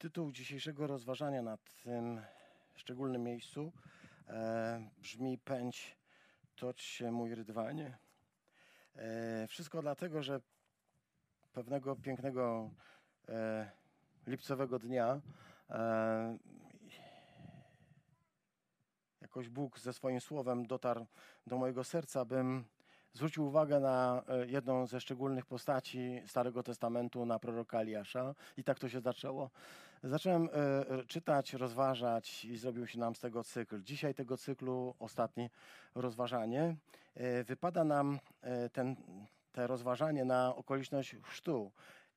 Tytuł dzisiejszego rozważania na tym szczególnym miejscu e, brzmi Pędź, tocz się mój rydwanie. E, wszystko dlatego, że pewnego pięknego e, lipcowego dnia e, jakoś Bóg ze swoim słowem dotarł do mojego serca, bym zwrócił uwagę na e, jedną ze szczególnych postaci Starego Testamentu, na proroka Eliasza. I tak to się zaczęło. Zacząłem e, e, czytać, rozważać i zrobił się nam z tego cykl. Dzisiaj tego cyklu ostatnie rozważanie. Wypada nam ten, te rozważanie na okoliczność chrztu.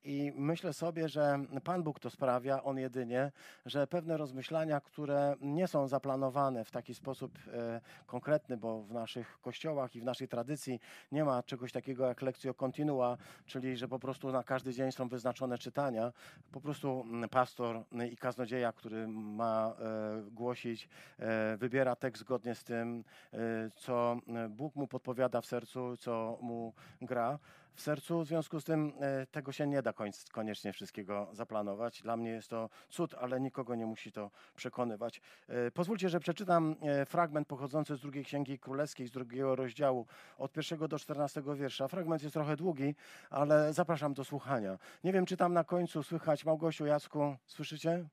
I myślę sobie, że Pan Bóg to sprawia, On jedynie, że pewne rozmyślania, które nie są zaplanowane w taki sposób e, konkretny, bo w naszych kościołach i w naszej tradycji nie ma czegoś takiego jak lekcjo continua, czyli że po prostu na każdy dzień są wyznaczone czytania. Po prostu pastor i kaznodzieja, który ma e, głosić, e, wybiera tekst zgodnie z tym, e, co Bóg mu podpowiada w sercu, co mu gra w sercu. W związku z tym e, tego się nie da koniecznie wszystkiego zaplanować. Dla mnie jest to cud, ale nikogo nie musi to przekonywać. E, pozwólcie, że przeczytam e, fragment pochodzący z drugiej Księgi Królewskiej, z drugiego rozdziału, od pierwszego do czternastego wiersza. Fragment jest trochę długi, ale zapraszam do słuchania. Nie wiem, czy tam na końcu słychać Małgosiu, Jacku, słyszycie?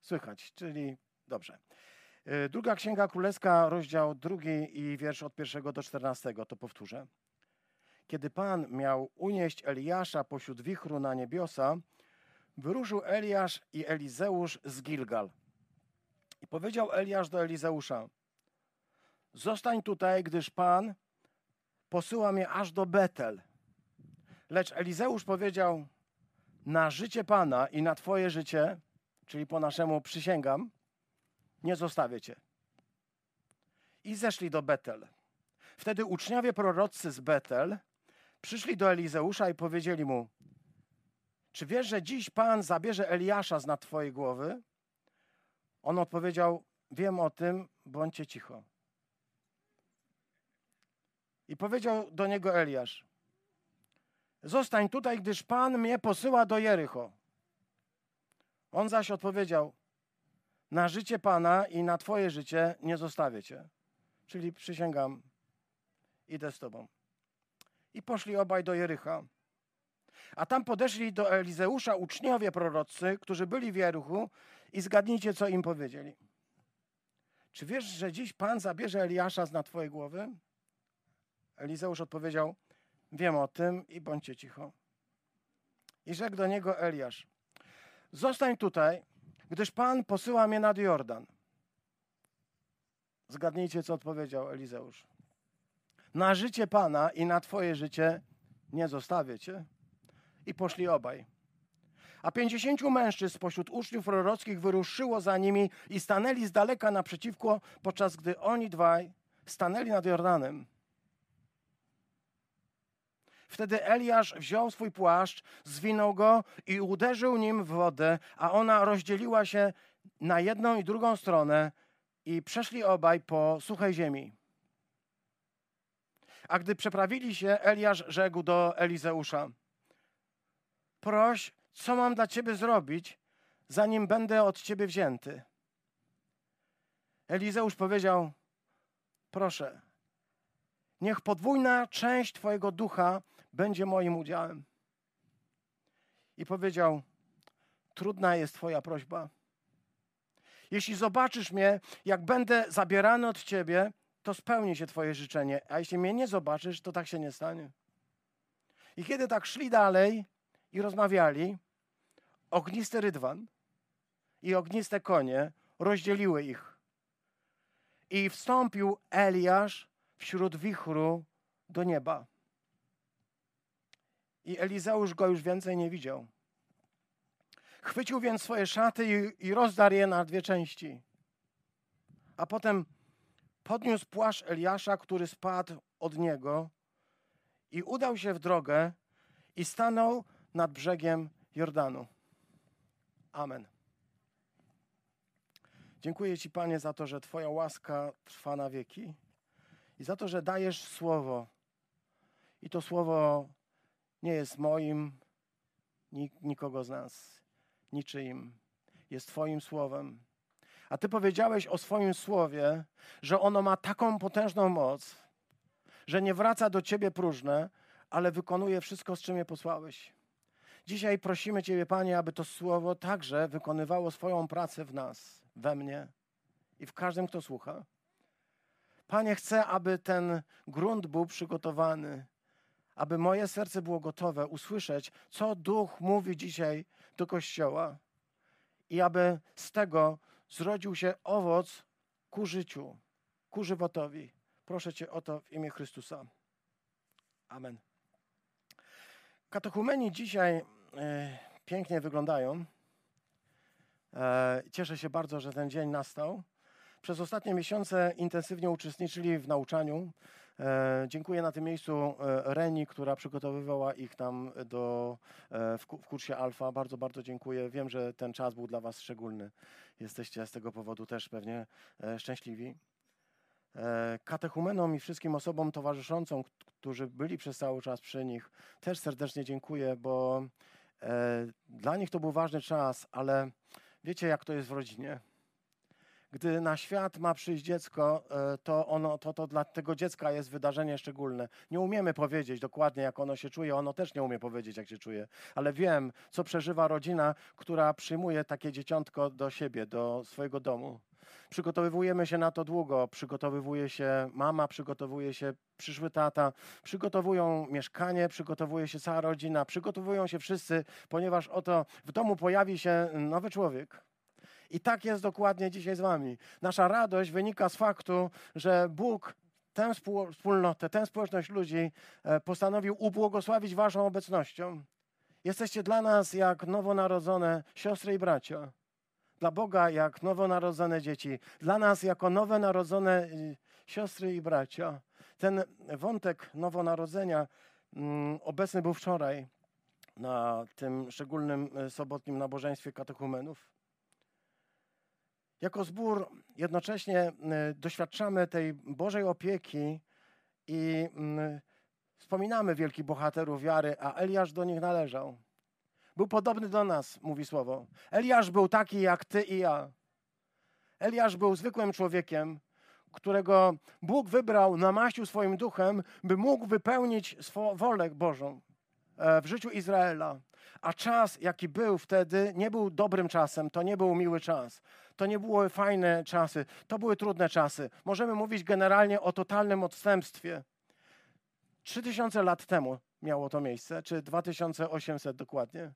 Słychać, czyli dobrze. Druga Księga Królewska, rozdział drugi i wiersz od pierwszego do czternastego, to powtórzę. Kiedy Pan miał unieść Eliasza pośród wichru na niebiosa, wyruszył Eliasz i Elizeusz z Gilgal. I powiedział Eliasz do Elizeusza: Zostań tutaj, gdyż Pan posyła mnie aż do Betel. Lecz Elizeusz powiedział: Na życie Pana i na Twoje życie, czyli po naszemu przysięgam, nie zostawię Cię. I zeszli do Betel. Wtedy uczniowie prorocy z Betel przyszli do Elizeusza i powiedzieli mu: Czy wiesz, że dziś Pan zabierze Eliasza z nad twojej głowy? On odpowiedział: Wiem o tym, bądźcie cicho. I powiedział do niego Eliasz: Zostań tutaj, gdyż Pan mnie posyła do Jericho. On zaś odpowiedział: Na życie Pana i na Twoje życie nie zostawię Cię. Czyli przysięgam, idę z Tobą i poszli obaj do Jericha. A tam podeszli do Elizeusza uczniowie prorocy, którzy byli w Jerichu i zgadnijcie, co im powiedzieli. Czy wiesz, że dziś Pan zabierze Eliasza z na twojej głowy? Elizeusz odpowiedział, wiem o tym i bądźcie cicho. I rzekł do niego Eliasz, zostań tutaj, gdyż Pan posyła mnie nad Jordan. Zgadnijcie, co odpowiedział Elizeusz. Na życie Pana i na Twoje życie nie zostawię Cię. I poszli obaj. A pięćdziesięciu mężczyzn spośród uczniów prorockich wyruszyło za nimi i stanęli z daleka naprzeciwko, podczas gdy oni dwaj stanęli nad Jordanem. Wtedy Eliasz wziął swój płaszcz, zwinął go i uderzył nim w wodę, a ona rozdzieliła się na jedną i drugą stronę i przeszli obaj po suchej ziemi. A gdy przeprawili się, Eliasz rzekł do Elizeusza: Proś, co mam dla ciebie zrobić, zanim będę od ciebie wzięty? Elizeusz powiedział: Proszę, niech podwójna część Twojego ducha będzie moim udziałem. I powiedział: Trudna jest Twoja prośba. Jeśli zobaczysz mnie, jak będę zabierany od Ciebie, to spełni się Twoje życzenie. A jeśli mnie nie zobaczysz, to tak się nie stanie. I kiedy tak szli dalej i rozmawiali, ognisty rydwan i ogniste konie rozdzieliły ich. I wstąpił Eliasz wśród wichru do nieba. I Elizeusz go już więcej nie widział. Chwycił więc swoje szaty i, i rozdarł je na dwie części. A potem podniósł płaszcz Eliasza, który spadł od niego i udał się w drogę i stanął nad brzegiem Jordanu. Amen. Dziękuję Ci, Panie, za to, że Twoja łaska trwa na wieki i za to, że dajesz słowo. I to słowo nie jest moim, nik nikogo z nas. niczyim. Jest Twoim słowem. A Ty powiedziałeś o swoim słowie, że ono ma taką potężną moc, że nie wraca do Ciebie próżne, ale wykonuje wszystko, z czym je posłałeś. Dzisiaj prosimy Ciebie, Panie, aby to słowo także wykonywało swoją pracę w nas, we mnie i w każdym, kto słucha. Panie, chcę, aby ten grunt był przygotowany, aby moje serce było gotowe usłyszeć, co Duch mówi dzisiaj do Kościoła i aby z tego zrodził się owoc ku życiu, ku żywotowi. Proszę Cię o to w imię Chrystusa. Amen. Katechumeni dzisiaj e, pięknie wyglądają. E, cieszę się bardzo, że ten dzień nastał. Przez ostatnie miesiące intensywnie uczestniczyli w nauczaniu. E, dziękuję na tym miejscu e, Reni, która przygotowywała ich tam do, e, w, w kursie Alfa. Bardzo, bardzo dziękuję. Wiem, że ten czas był dla Was szczególny. Jesteście z tego powodu też pewnie szczęśliwi. Katechumenom i wszystkim osobom towarzyszącym, którzy byli przez cały czas przy nich, też serdecznie dziękuję, bo dla nich to był ważny czas, ale wiecie, jak to jest w rodzinie. Gdy na świat ma przyjść dziecko, e, to, ono, to, to dla tego dziecka jest wydarzenie szczególne. Nie umiemy powiedzieć dokładnie, jak ono się czuje, ono też nie umie powiedzieć, jak się czuje, ale wiem, co przeżywa rodzina, która przyjmuje takie dzieciątko do siebie, do swojego domu. Przygotowujemy się na to długo. Przygotowuje się mama, przygotowuje się przyszły tata, przygotowują mieszkanie, przygotowuje się cała rodzina, przygotowują się wszyscy, ponieważ oto w domu pojawi się nowy człowiek. I tak jest dokładnie dzisiaj z wami. Nasza radość wynika z faktu, że Bóg tę wspólnotę, tę społeczność ludzi e, postanowił ubłogosławić waszą obecnością. Jesteście dla nas jak nowonarodzone siostry i bracia dla Boga jak nowonarodzone dzieci, dla nas jako nowe narodzone y, siostry i bracia. Ten wątek nowonarodzenia mm, obecny był wczoraj na tym szczególnym y, sobotnim nabożeństwie katechumenów. Jako zbór jednocześnie y, doświadczamy tej Bożej opieki i mm, wspominamy wielkich bohaterów wiary, a Eliasz do nich należał. Był podobny do nas, mówi słowo. Eliasz był taki jak ty i ja. Eliasz był zwykłym człowiekiem, którego Bóg wybrał, namaścił swoim duchem, by mógł wypełnić swoją wolę Bożą e, w życiu Izraela. A czas, jaki był wtedy, nie był dobrym czasem, to nie był miły czas. To nie były fajne czasy, to były trudne czasy. Możemy mówić generalnie o totalnym odstępstwie. Trzy tysiące lat temu miało to miejsce, czy 2800 dokładnie.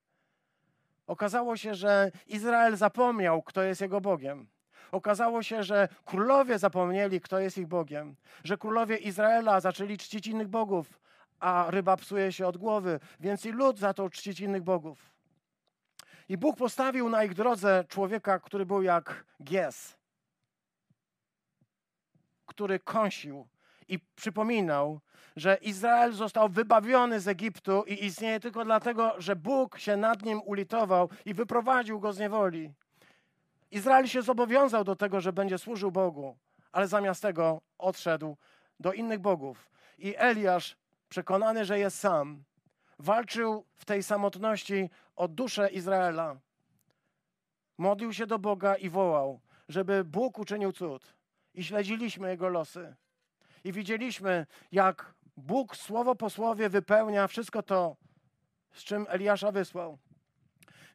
Okazało się, że Izrael zapomniał, kto jest jego Bogiem. Okazało się, że królowie zapomnieli, kto jest ich Bogiem. Że królowie Izraela zaczęli czcić innych bogów, a ryba psuje się od głowy, więc i lud zaczął czcić innych bogów. I Bóg postawił na ich drodze człowieka, który był jak Gies, który kąsił i przypominał, że Izrael został wybawiony z Egiptu i istnieje tylko dlatego, że Bóg się nad nim ulitował i wyprowadził go z niewoli. Izrael się zobowiązał do tego, że będzie służył Bogu, ale zamiast tego odszedł do innych bogów. I Eliasz, przekonany, że jest sam, walczył w tej samotności o duszę Izraela. Modlił się do Boga i wołał, żeby Bóg uczynił cud. I śledziliśmy jego losy. I widzieliśmy, jak Bóg słowo po słowie wypełnia wszystko to, z czym Eliasza wysłał.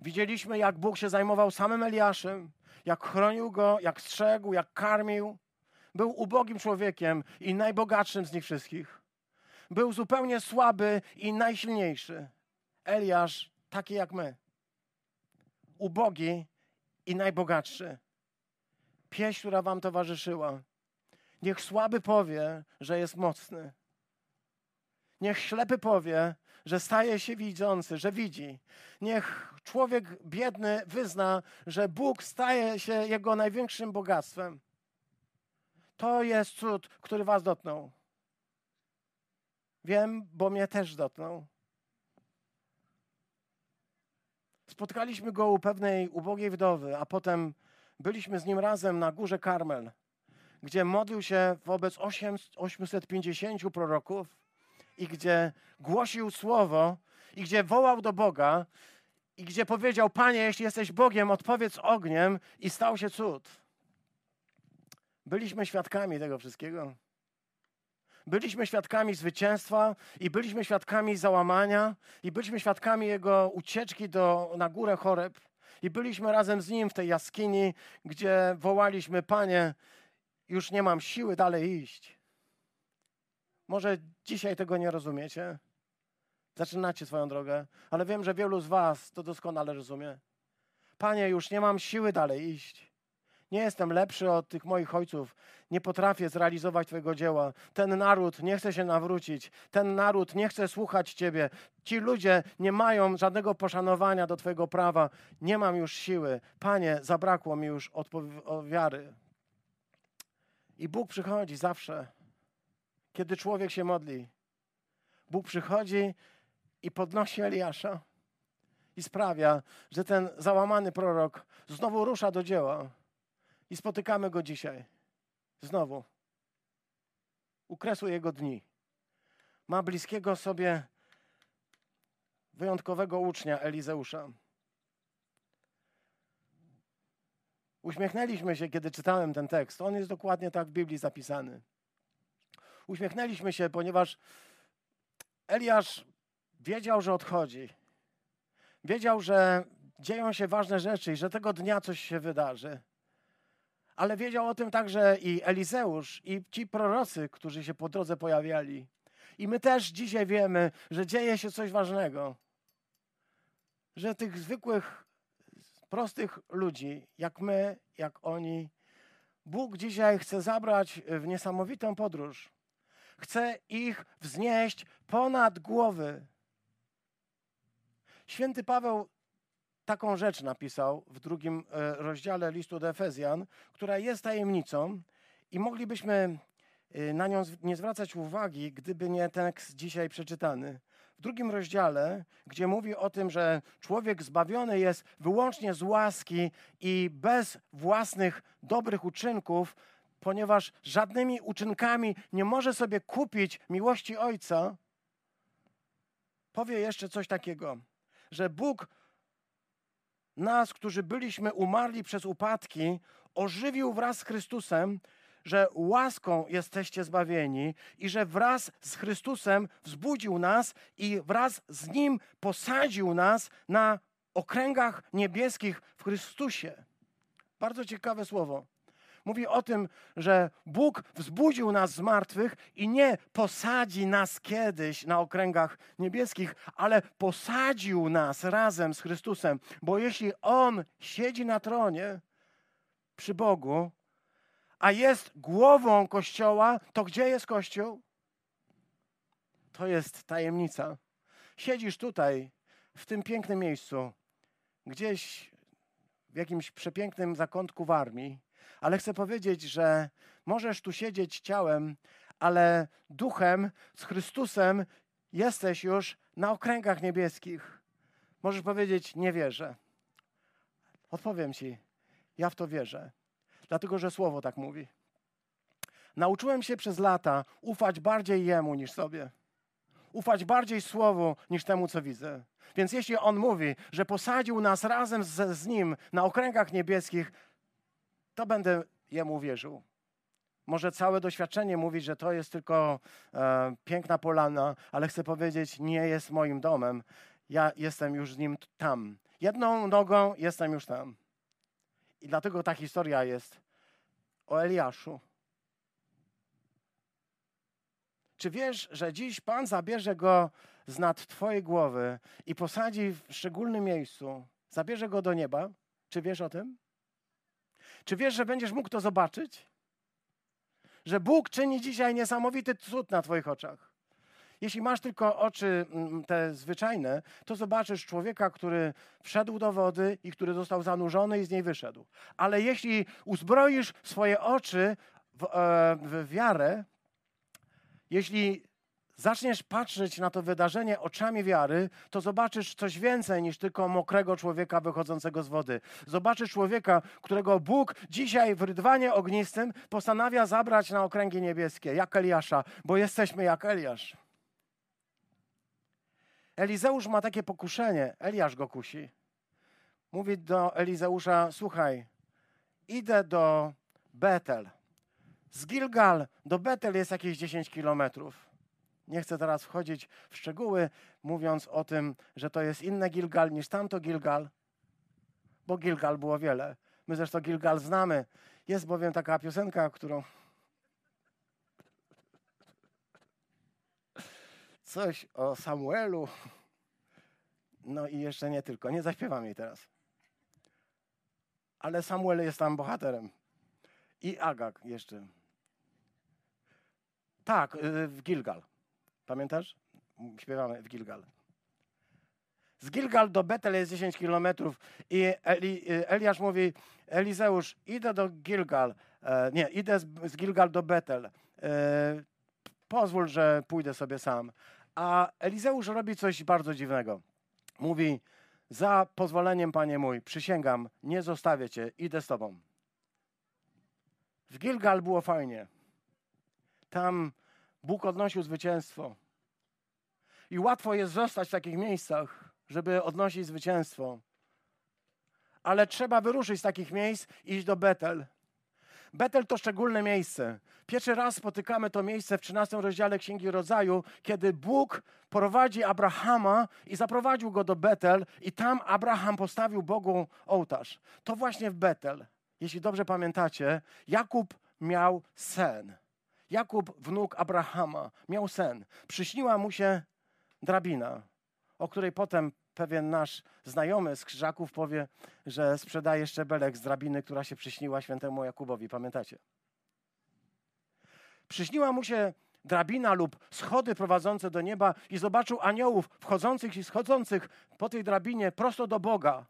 Widzieliśmy, jak Bóg się zajmował samym Eliaszem, jak chronił go, jak strzegł, jak karmił. Był ubogim człowiekiem i najbogatszym z nich wszystkich. Był zupełnie słaby i najsilniejszy. Eliasz taki jak my. Ubogi i najbogatszy. Pieśń, która wam towarzyszyła. Niech słaby powie, że jest mocny. Niech ślepy powie, że staje się widzący, że widzi. Niech człowiek biedny wyzna, że Bóg staje się jego największym bogactwem. To jest cud, który was dotknął. Wiem, bo mnie też dotknął. Spotkaliśmy go u pewnej ubogiej wdowy, a potem byliśmy z nim razem na górze Karmel, gdzie modlił się wobec 850 proroków i gdzie głosił słowo i gdzie wołał do Boga i gdzie powiedział: Panie, jeśli jesteś Bogiem, odpowiedz ogniem, i stał się cud. Byliśmy świadkami tego wszystkiego. Byliśmy świadkami zwycięstwa i byliśmy świadkami załamania i byliśmy świadkami jego ucieczki do, na górę choreb. I byliśmy razem z nim w tej jaskini, gdzie wołaliśmy: Panie, już nie mam siły dalej iść. Może dzisiaj tego nie rozumiecie. Zaczynacie swoją drogę, ale wiem, że wielu z Was to doskonale rozumie. Panie, już nie mam siły dalej iść. Nie jestem lepszy od tych moich ojców. Nie potrafię zrealizować Twojego dzieła. Ten naród nie chce się nawrócić. Ten naród nie chce słuchać Ciebie. Ci ludzie nie mają żadnego poszanowania do Twojego prawa. Nie mam już siły. Panie, zabrakło mi już wiary. I Bóg przychodzi zawsze, kiedy człowiek się modli. Bóg przychodzi i podnosi Eliasza i sprawia, że ten załamany prorok znowu rusza do dzieła. I spotykamy go dzisiaj. Znowu. U kresu jego dni. Ma bliskiego sobie wyjątkowego ucznia Elizeusza. Uśmiechnęliśmy się, kiedy czytałem ten tekst. On jest dokładnie tak w Biblii zapisany. Uśmiechnęliśmy się, ponieważ Eliasz wiedział, że odchodzi. Wiedział, że dzieją się ważne rzeczy i że tego dnia coś się wydarzy. Ale wiedział o tym także i Elizeusz, i ci prorocy, którzy się po drodze pojawiali. I my też dzisiaj wiemy, że dzieje się coś ważnego. Że tych zwykłych, prostych ludzi, jak my, jak oni, Bóg dzisiaj chce zabrać w niesamowitą podróż. Chce ich wznieść ponad głowy. Święty Paweł taką rzecz napisał w drugim e, rozdziale listu do Efezjan, która jest tajemnicą i moglibyśmy e, na nią nie zwracać uwagi, gdyby nie tekst dzisiaj przeczytany. W drugim rozdziale, gdzie mówi o tym, że człowiek zbawiony jest wyłącznie z łaski i bez własnych dobrych uczynków, ponieważ żadnymi uczynkami nie może sobie kupić miłości Ojca, powie jeszcze coś takiego że Bóg nas, którzy byliśmy umarli przez upadki, ożywił wraz z Chrystusem, że łaską jesteście zbawieni i że wraz z Chrystusem wzbudził nas i wraz z Nim posadził nas na okręgach niebieskich w Chrystusie. Bardzo ciekawe słowo. Mówi o tym, że Bóg wzbudził nas z martwych i nie posadzi nas kiedyś na okręgach niebieskich, ale posadził nas razem z Chrystusem. Bo jeśli On siedzi na tronie przy Bogu, a jest głową Kościoła, to gdzie jest Kościół? To jest tajemnica. Siedzisz tutaj, w tym pięknym miejscu, gdzieś w jakimś przepięknym zakątku w armii, ale chcę powiedzieć, że możesz tu siedzieć ciałem, ale duchem z Chrystusem jesteś już na okręgach niebieskich. Możesz powiedzieć, nie wierzę. Odpowiem ci, ja w to wierzę, dlatego że słowo tak mówi. Nauczyłem się przez lata ufać bardziej Jemu niż sobie. Ufać bardziej Słowu niż temu, co widzę. Więc jeśli On mówi, że posadził nas razem z, z Nim na okręgach niebieskich, to będę jemu wierzył. Może całe doświadczenie mówi, że to jest tylko e, piękna polana, ale chcę powiedzieć, nie jest moim domem. Ja jestem już z nim tam. Jedną nogą jestem już tam. I dlatego ta historia jest o Eliaszu. Czy wiesz, że dziś Pan zabierze go z nad Twojej głowy i posadzi w szczególnym miejscu? Zabierze go do nieba? Czy wiesz o tym? Czy wiesz, że będziesz mógł to zobaczyć? Że Bóg czyni dzisiaj niesamowity cud na Twoich oczach. Jeśli masz tylko oczy mm, te zwyczajne, to zobaczysz człowieka, który wszedł do wody i który został zanurzony i z niej wyszedł. Ale jeśli uzbroisz swoje oczy w, e, w wiarę, jeśli zaczniesz patrzeć na to wydarzenie oczami wiary, to zobaczysz coś więcej niż tylko mokrego człowieka wychodzącego z wody. Zobaczysz człowieka, którego Bóg dzisiaj w rydwanie ognistym postanawia zabrać na okręgi niebieskie, jak Eliasza, bo jesteśmy jak Eliasz. Elizeusz ma takie pokuszenie, Eliasz go kusi. mówi do Elizeusza: Słuchaj, idę do Betel. Z Gilgal do Betel jest jakieś 10 kilometrów. Nie chcę teraz wchodzić w szczegóły, mówiąc o tym, że to jest inne Gilgal niż tamto Gilgal, bo Gilgal było wiele. My zresztą Gilgal znamy. Jest bowiem taka piosenka, którą. Coś o Samuelu. No i jeszcze nie tylko. Nie zaśpiewam jej teraz. Ale Samuel jest tam bohaterem. I Agag jeszcze. Tak, y, w Gilgal. Pamiętasz? Śpiewamy w Gilgal. Z Gilgal do Betel jest 10 kilometrów i Eli, y, Eliasz mówi, Elizeusz, idę do Gilgal. E, nie, idę z, z Gilgal do Betel. E, pozwól, że pójdę sobie sam. A Elizeusz robi coś bardzo dziwnego. Mówi, za pozwoleniem, panie mój, przysięgam, nie zostawię cię, idę z tobą. W Gilgal było fajnie. Tam Bóg odnosił zwycięstwo. I łatwo jest zostać w takich miejscach, żeby odnosić zwycięstwo. Ale trzeba wyruszyć z takich miejsc i iść do Betel. Betel to szczególne miejsce. Pierwszy raz spotykamy to miejsce w 13 rozdziale Księgi Rodzaju, kiedy Bóg prowadzi Abrahama i zaprowadził go do Betel i tam Abraham postawił Bogu ołtarz. To właśnie w Betel. Jeśli dobrze pamiętacie, Jakub miał sen. Jakub, wnuk Abrahama, miał sen. Przyśniła mu się drabina, o której potem pewien nasz znajomy z Krzyżaków powie, że sprzedaje szczebelek z drabiny, która się przyśniła świętemu Jakubowi. Pamiętacie? Przyśniła mu się drabina lub schody prowadzące do nieba i zobaczył aniołów wchodzących i schodzących po tej drabinie prosto do Boga.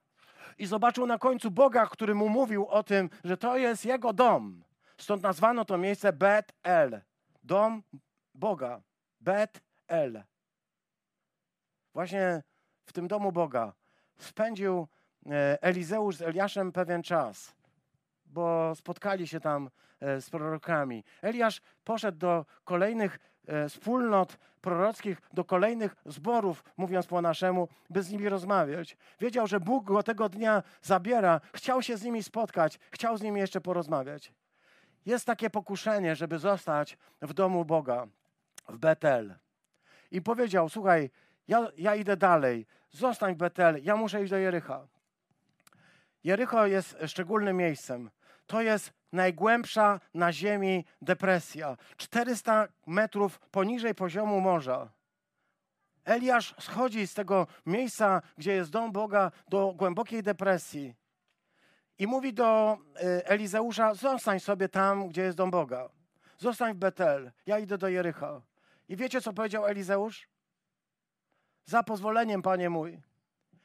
I zobaczył na końcu Boga, który mu mówił o tym, że to jest jego dom. Stąd nazwano to miejsce Bet El. Dom Boga. Bet El. Właśnie w tym domu Boga spędził e, Elizeusz z Eliaszem pewien czas, bo spotkali się tam e, z prorokami. Eliasz poszedł do kolejnych e, wspólnot prorockich, do kolejnych zborów, mówiąc po naszemu, by z nimi rozmawiać. Wiedział, że Bóg go tego dnia zabiera, chciał się z nimi spotkać, chciał z nimi jeszcze porozmawiać. Jest takie pokuszenie, żeby zostać w domu Boga, w Betel. I powiedział: Słuchaj, ja, ja idę dalej, zostań w Betel, ja muszę iść do Jericha. Jericho jest szczególnym miejscem. To jest najgłębsza na ziemi depresja. 400 metrów poniżej poziomu morza. Eliasz schodzi z tego miejsca, gdzie jest dom Boga, do głębokiej depresji. I mówi do y, Elizeusza: Zostań sobie tam, gdzie jest dom Boga. Zostań w Betel. Ja idę do Jericha. I wiecie, co powiedział Elizeusz? Za pozwoleniem, panie mój.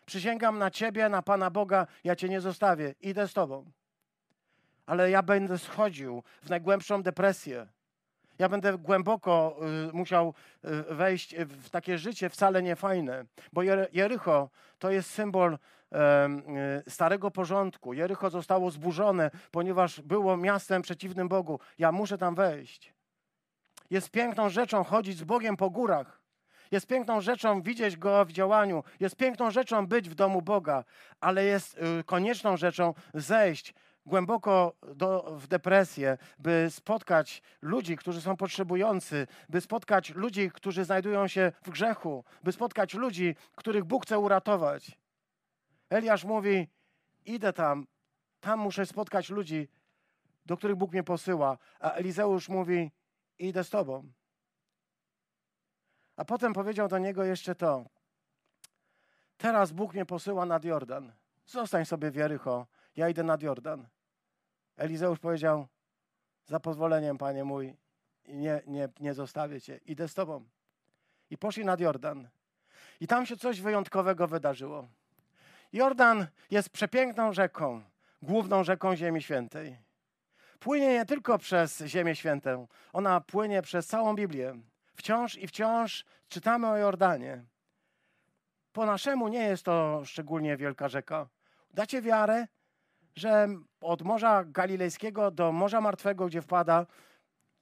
Przysięgam na ciebie, na Pana Boga, ja cię nie zostawię. Idę z tobą. Ale ja będę schodził w najgłębszą depresję. Ja będę głęboko y, musiał y, wejść w takie życie wcale niefajne, bo Jericho to jest symbol starego porządku. Jericho zostało zburzone, ponieważ było miastem przeciwnym Bogu. Ja muszę tam wejść. Jest piękną rzeczą chodzić z Bogiem po górach. Jest piękną rzeczą widzieć Go w działaniu. Jest piękną rzeczą być w domu Boga, ale jest y, konieczną rzeczą zejść głęboko do, w depresję, by spotkać ludzi, którzy są potrzebujący, by spotkać ludzi, którzy znajdują się w grzechu, by spotkać ludzi, których Bóg chce uratować. Eliasz mówi: Idę tam, tam muszę spotkać ludzi, do których Bóg mnie posyła. A Elizeusz mówi: Idę z tobą. A potem powiedział do niego jeszcze to. Teraz Bóg mnie posyła nad Jordan. Zostań sobie w Jericho, ja idę nad Jordan. Elizeusz powiedział, za pozwoleniem, panie mój, nie, nie, nie zostawię cię, idę z tobą. I poszli nad Jordan. I tam się coś wyjątkowego wydarzyło. Jordan jest przepiękną rzeką, główną rzeką Ziemi Świętej. Płynie nie tylko przez Ziemię Świętą, ona płynie przez całą Biblię. Wciąż i wciąż czytamy o Jordanie. Po naszemu nie jest to szczególnie wielka rzeka. Dacie wiarę, że od Morza Galilejskiego do Morza Martwego, gdzie wpada,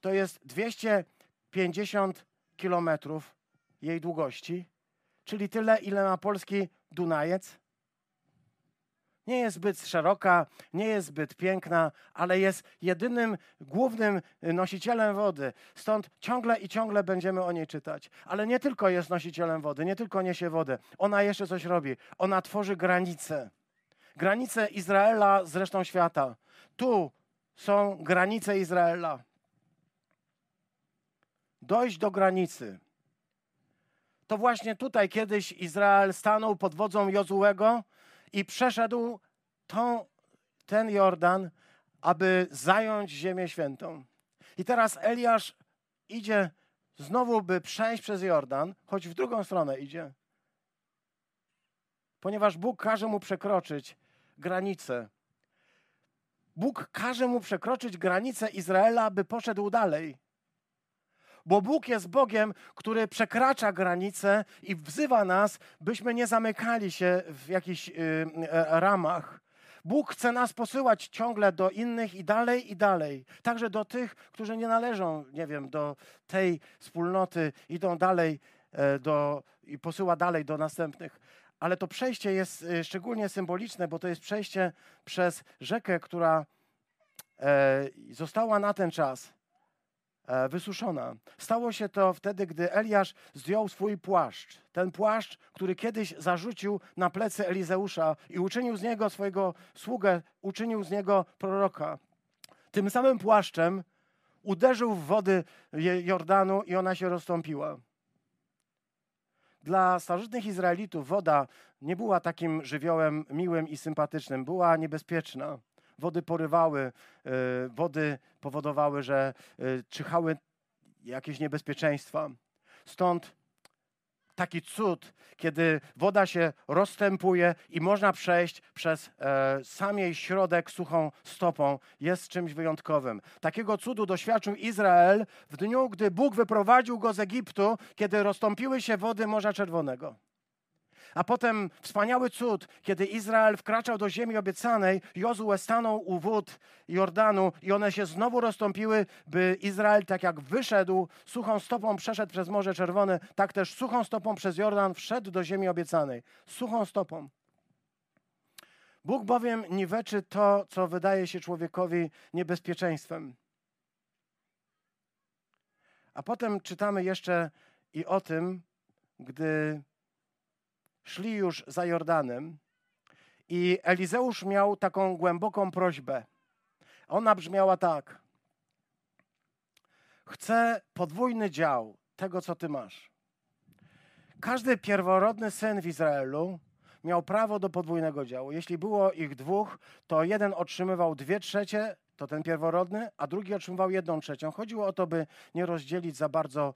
to jest 250 kilometrów jej długości, czyli tyle, ile ma polski Dunajec. Nie jest zbyt szeroka, nie jest zbyt piękna, ale jest jedynym głównym nosicielem wody. Stąd ciągle i ciągle będziemy o niej czytać. Ale nie tylko jest nosicielem wody, nie tylko niesie wodę. Ona jeszcze coś robi. Ona tworzy granice. Granice Izraela z resztą świata. Tu są granice Izraela. Dojść do granicy. To właśnie tutaj kiedyś Izrael stanął pod wodzą Jozułego i przeszedł tą, ten Jordan, aby zająć Ziemię Świętą. I teraz Eliasz idzie znowu, by przejść przez Jordan, choć w drugą stronę idzie. Ponieważ Bóg każe mu przekroczyć granicę. Bóg każe mu przekroczyć granicę Izraela, by poszedł dalej bo Bóg jest Bogiem, który przekracza granice i wzywa nas, byśmy nie zamykali się w jakichś y, e, ramach. Bóg chce nas posyłać ciągle do innych i dalej, i dalej. Także do tych, którzy nie należą, nie wiem, do tej wspólnoty, idą dalej e, do, i posyła dalej do następnych. Ale to przejście jest y, szczególnie symboliczne, bo to jest przejście przez rzekę, która e, została na ten czas wysuszona. Stało się to wtedy, gdy Eliasz zdjął swój płaszcz. Ten płaszcz, który kiedyś zarzucił na plecy Elizeusza i uczynił z niego swojego sługę, uczynił z niego proroka. Tym samym płaszczem uderzył w wody Jordanu i ona się rozstąpiła. Dla starożytnych Izraelitów woda nie była takim żywiołem miłym i sympatycznym, była niebezpieczna wody porywały, e, wody powodowały, że e, czyhały jakieś niebezpieczeństwa. Stąd taki cud, kiedy woda się rozstępuje i można przejść przez e, sam jej środek suchą stopą, jest czymś wyjątkowym. Takiego cudu doświadczył Izrael w dniu, gdy Bóg wyprowadził go z Egiptu, kiedy rozstąpiły się wody Morza Czerwonego. A potem wspaniały cud, kiedy Izrael wkraczał do ziemi obiecanej, Jozue stanął u wód Jordanu i one się znowu rozstąpiły, by Izrael tak jak wyszedł, suchą stopą przeszedł przez Morze Czerwone, tak też suchą stopą przez Jordan wszedł do ziemi obiecanej. Suchą stopą. Bóg bowiem niweczy to, co wydaje się człowiekowi niebezpieczeństwem. A potem czytamy jeszcze i o tym, gdy szli już za Jordanem i Elizeusz miał taką głęboką prośbę. Ona brzmiała tak. Chcę podwójny dział tego, co ty masz. Każdy pierworodny syn w Izraelu miał prawo do podwójnego działu. Jeśli było ich dwóch, to jeden otrzymywał dwie trzecie, to ten pierworodny, a drugi otrzymywał jedną trzecią. Chodziło o to, by nie rozdzielić za bardzo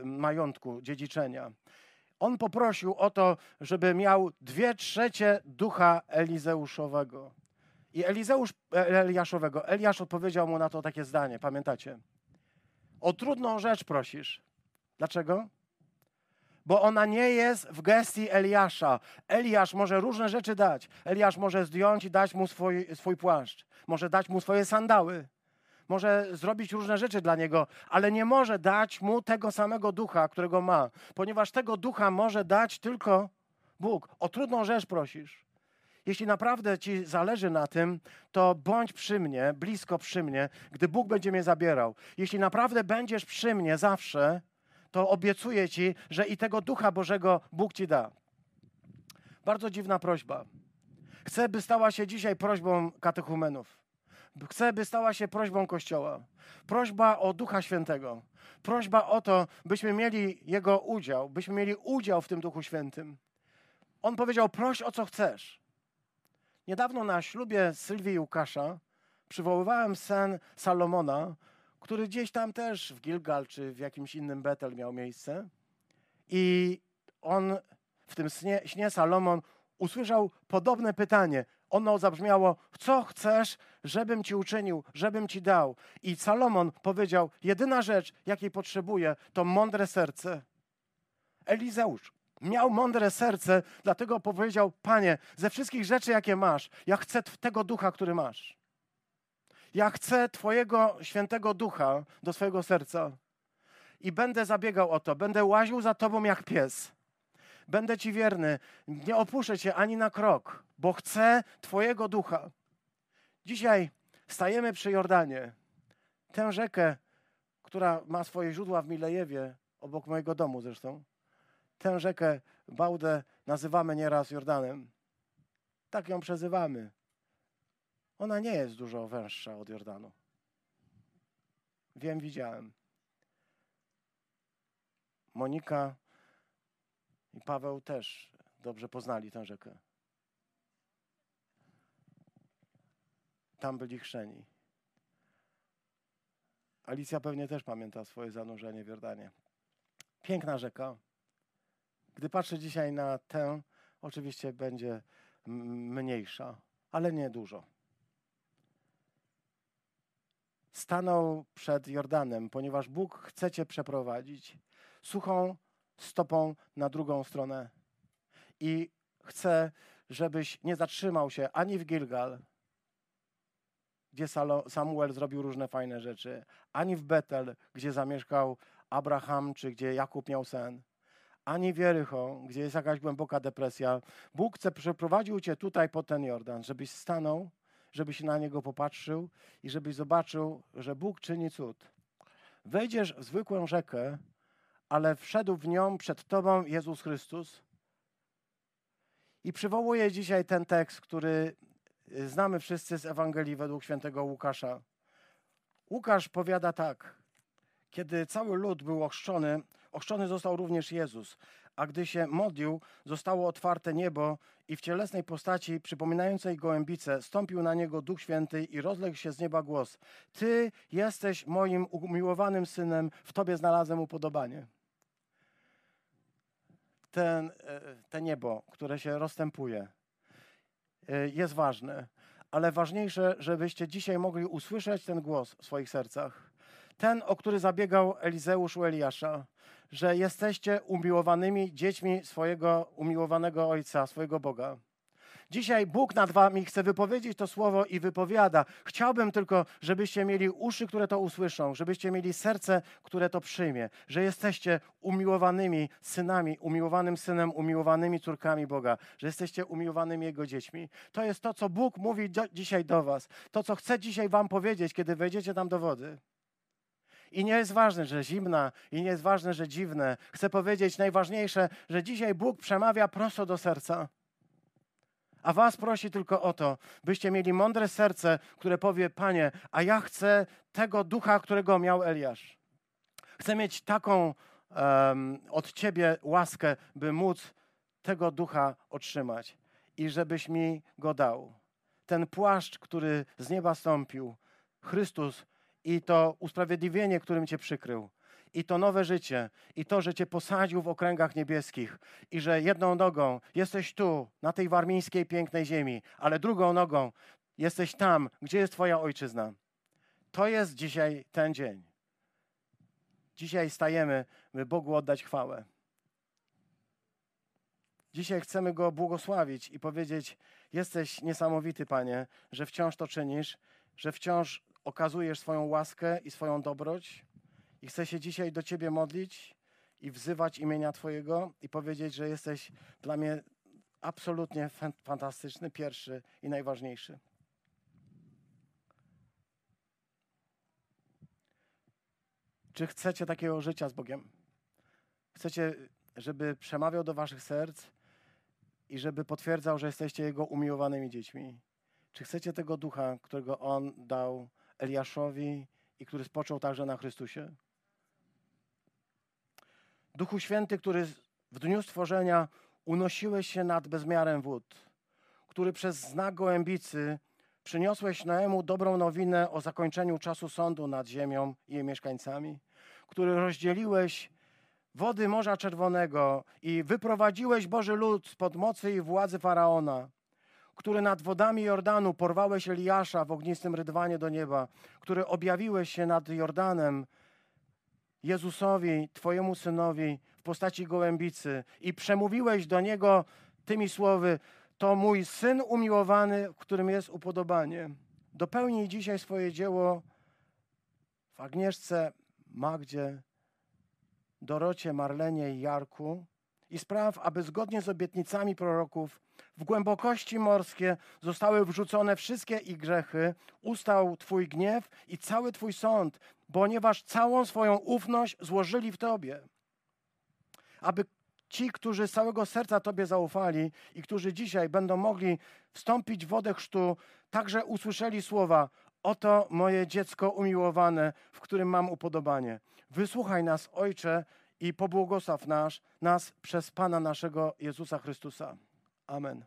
y, majątku, dziedziczenia on poprosił o to, żeby miał dwie trzecie ducha Elizeuszowego. I Elizeusz e, Eliaszowego. Eliasz odpowiedział mu na to takie zdanie, pamiętacie? O trudną rzecz prosisz. Dlaczego? Bo ona nie jest w gestii Eliasza. Eliasz może różne rzeczy dać. Eliasz może zdjąć i dać mu swój, swój płaszcz. Może dać mu swoje sandały może zrobić różne rzeczy dla niego, ale nie może dać mu tego samego ducha, którego ma, ponieważ tego ducha może dać tylko Bóg. O trudną rzecz prosisz. Jeśli naprawdę ci zależy na tym, to bądź przy mnie, blisko przy mnie, gdy Bóg będzie mnie zabierał. Jeśli naprawdę będziesz przy mnie zawsze, to obiecuję ci, że i tego ducha Bożego Bóg ci da. Bardzo dziwna prośba. Chcę, by stała się dzisiaj prośbą katechumenów. Chcę, by stała się prośbą Kościoła. Prośba o Ducha Świętego. Prośba o to, byśmy mieli Jego udział, byśmy mieli udział w tym Duchu Świętym. On powiedział: proś o co chcesz. Niedawno na ślubie Sylwii i Łukasza przywoływałem sen Salomona, który gdzieś tam też w Gilgal czy w jakimś innym Betel miał miejsce. I on w tym śnie, śnie Salomon usłyszał podobne pytanie. Ono zabrzmiało: Co chcesz, żebym ci uczynił, żebym ci dał? I Salomon powiedział: Jedyna rzecz, jakiej potrzebuję, to mądre serce. Elizeusz miał mądre serce, dlatego powiedział: Panie, ze wszystkich rzeczy, jakie masz, ja chcę tego ducha, który masz. Ja chcę Twojego świętego ducha do swojego serca. I będę zabiegał o to, będę łaził za Tobą jak pies będę Ci wierny, nie opuszczę Cię ani na krok, bo chcę Twojego ducha. Dzisiaj stajemy przy Jordanie. Tę rzekę, która ma swoje źródła w Milejewie, obok mojego domu zresztą. Tę rzekę Bałdę nazywamy nieraz Jordanem. Tak ją przezywamy. Ona nie jest dużo węższa od Jordanu. Wiem, widziałem. Monika i Paweł też dobrze poznali tę rzekę. Tam byli chrzeni. Alicja pewnie też pamięta swoje zanurzenie w Jordanie. Piękna rzeka. Gdy patrzę dzisiaj na tę, oczywiście będzie mniejsza, ale nie dużo. Stanął przed Jordanem, ponieważ Bóg chce cię przeprowadzić suchą stopą na drugą stronę. I chce, żebyś nie zatrzymał się ani w Gilgal, gdzie Samuel zrobił różne fajne rzeczy, ani w Betel, gdzie zamieszkał Abraham, czy gdzie Jakub miał sen, ani w Jericho, gdzie jest jakaś głęboka depresja. Bóg chce przeprowadził cię tutaj po ten Jordan, żebyś stanął, żebyś na niego popatrzył i żebyś zobaczył, że Bóg czyni cud. Wejdziesz w zwykłą rzekę, ale wszedł w nią przed Tobą Jezus Chrystus. I przywołuję dzisiaj ten tekst, który znamy wszyscy z Ewangelii według świętego Łukasza. Łukasz powiada tak: Kiedy cały lud był ochrzczony, ochrzczony został również Jezus, a gdy się modlił, zostało otwarte niebo i w cielesnej postaci przypominającej gołębicę stąpił na niego Duch Święty i rozległ się z nieba głos: Ty jesteś moim umiłowanym synem, w Tobie znalazłem upodobanie. Ten, e, te niebo, które się rozstępuje, e, jest ważne. Ale ważniejsze, żebyście dzisiaj mogli usłyszeć ten głos w swoich sercach. Ten, o który zabiegał Elizeusz u Eliasza, że jesteście umiłowanymi dziećmi swojego umiłowanego Ojca, swojego Boga. Dzisiaj Bóg nad wami chce wypowiedzieć to słowo i wypowiada. Chciałbym tylko, żebyście mieli uszy, które to usłyszą, żebyście mieli serce, które to przyjmie, że jesteście umiłowanymi synami, umiłowanym synem, umiłowanymi córkami Boga, że jesteście umiłowanymi Jego dziećmi. To jest to, co Bóg mówi do, dzisiaj do was. To, co chce dzisiaj wam powiedzieć, kiedy wejdziecie tam do wody. I nie jest ważne, że zimna, i nie jest ważne, że dziwne. Chcę powiedzieć najważniejsze, że dzisiaj Bóg przemawia prosto do serca. A was prosi tylko o to, byście mieli mądre serce, które powie: Panie, a ja chcę tego ducha, którego miał Eliasz. Chcę mieć taką um, od Ciebie łaskę, by móc tego ducha otrzymać i żebyś mi go dał. Ten płaszcz, który z nieba stąpił, Chrystus i to usprawiedliwienie, którym Cię przykrył i to nowe życie, i to, że Cię posadził w okręgach niebieskich, i że jedną nogą jesteś tu, na tej warmińskiej pięknej ziemi, ale drugą nogą jesteś tam, gdzie jest Twoja ojczyzna. To jest dzisiaj ten dzień. Dzisiaj stajemy, by Bogu oddać chwałę. Dzisiaj chcemy Go błogosławić i powiedzieć: Jesteś niesamowity, Panie, że wciąż to czynisz, że wciąż okazujesz swoją łaskę i swoją dobroć. I chcę się dzisiaj do Ciebie modlić i wzywać imienia Twojego i powiedzieć, że jesteś dla mnie absolutnie fantastyczny, pierwszy i najważniejszy. Czy chcecie takiego życia z Bogiem? Chcecie, żeby przemawiał do Waszych serc i żeby potwierdzał, że jesteście Jego umiłowanymi dziećmi? Czy chcecie tego ducha, którego On dał Eliaszowi i który spoczął także na Chrystusie? Duchu Święty, który w dniu stworzenia unosiłeś się nad bezmiarem wód, który przez znak gołębicy przyniosłeś Noemu dobrą nowinę o zakończeniu czasu sądu nad ziemią i jej mieszkańcami, który rozdzieliłeś wody Morza Czerwonego i wyprowadziłeś Boży lud spod mocy i władzy Faraona, który nad wodami Jordanu porwałeś Eliasza w ognistym rydwanie do nieba, który objawiłeś się nad Jordanem Jezusowi, Twojemu synowi w postaci gołębicy i przemówiłeś do niego tymi słowy: To mój syn umiłowany, w którym jest upodobanie. Dopełnij dzisiaj swoje dzieło w Agnieszce, Magdzie, Dorocie, Marlenie i Jarku i spraw, aby zgodnie z obietnicami proroków w głębokości morskie zostały wrzucone wszystkie ich grzechy, ustał Twój gniew i cały Twój sąd, ponieważ całą swoją ufność złożyli w Tobie. Aby ci, którzy z całego serca Tobie zaufali i którzy dzisiaj będą mogli wstąpić w wodę chrztu, także usłyszeli słowa: Oto moje dziecko umiłowane, w którym mam upodobanie. Wysłuchaj nas, Ojcze, i pobłogosław nasz, nas przez Pana naszego Jezusa Chrystusa. Amen.